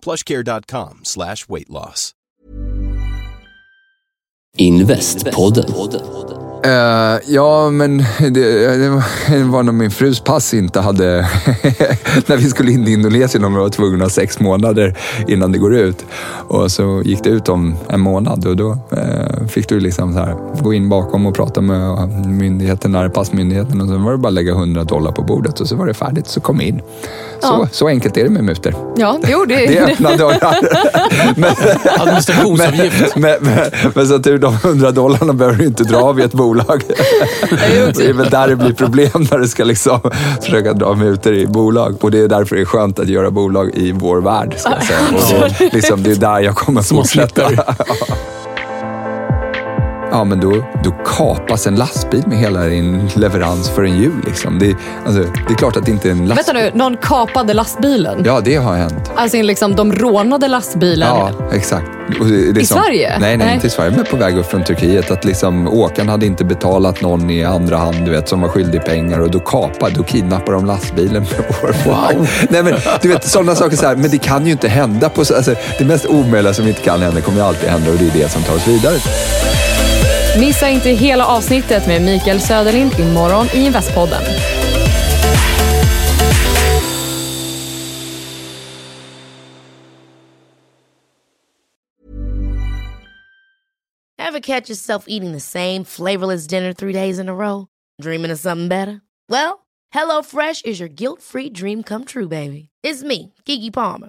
plushcare.com slash weight loss. Investpodden. Eh, ja, men det, det var- när min frus pass inte hade... när vi skulle in i Indonesien och vi var tvungna att ha sex månader innan det går ut. Och så gick det ut om en månad och då eh, fick du liksom så här, gå in bakom och prata med myndigheten, där, passmyndigheten och så var det bara att lägga 100 dollar på bordet och så var det färdigt, så kom in. Så, Ja. så enkelt är det med mutor. Ja, jo, det, Det öppnar dörrar. men, Administrationsavgift. men, men, men så tur, de 100 dollarna behöver du inte dra av i ett bolag. Det är väl där det blir problem när du ska liksom försöka dra mutor i bolag. Och det är därför det är skönt att göra bolag i vår värld. Ska jag säga. Och det, liksom, det är där jag kommer att fortsätta. Ja, men då, då kapas en lastbil med hela din leverans för en jul. Liksom. Det, alltså, det är klart att det inte är en lastbil. Vänta nu, någon kapade lastbilen? Ja, det har hänt. Alltså liksom, de rånade lastbilen? Ja, exakt. Är I Sverige? Nej, nej, Nej. inte i Sverige, men på väg upp från Turkiet. Att liksom, åkaren hade inte betalat någon i andra hand, du vet, som var skyldig pengar och då kapade, då kidnappade de lastbilen. wow! nej, men du vet, sådana saker så här, men det kan ju inte hända på så, alltså, Det mest omöjliga som inte kan hända kommer ju alltid hända och det är det som tar oss vidare. Missa inte hela avsnittet med Mikael Söderlind imorgon i Investpodden. Have catch yourself eating the same flavorless dinner three days in a row? Dreaming of something better? Well, Hello Fresh is your guilt-free dream come true, baby. It's me, Gigi Palmer.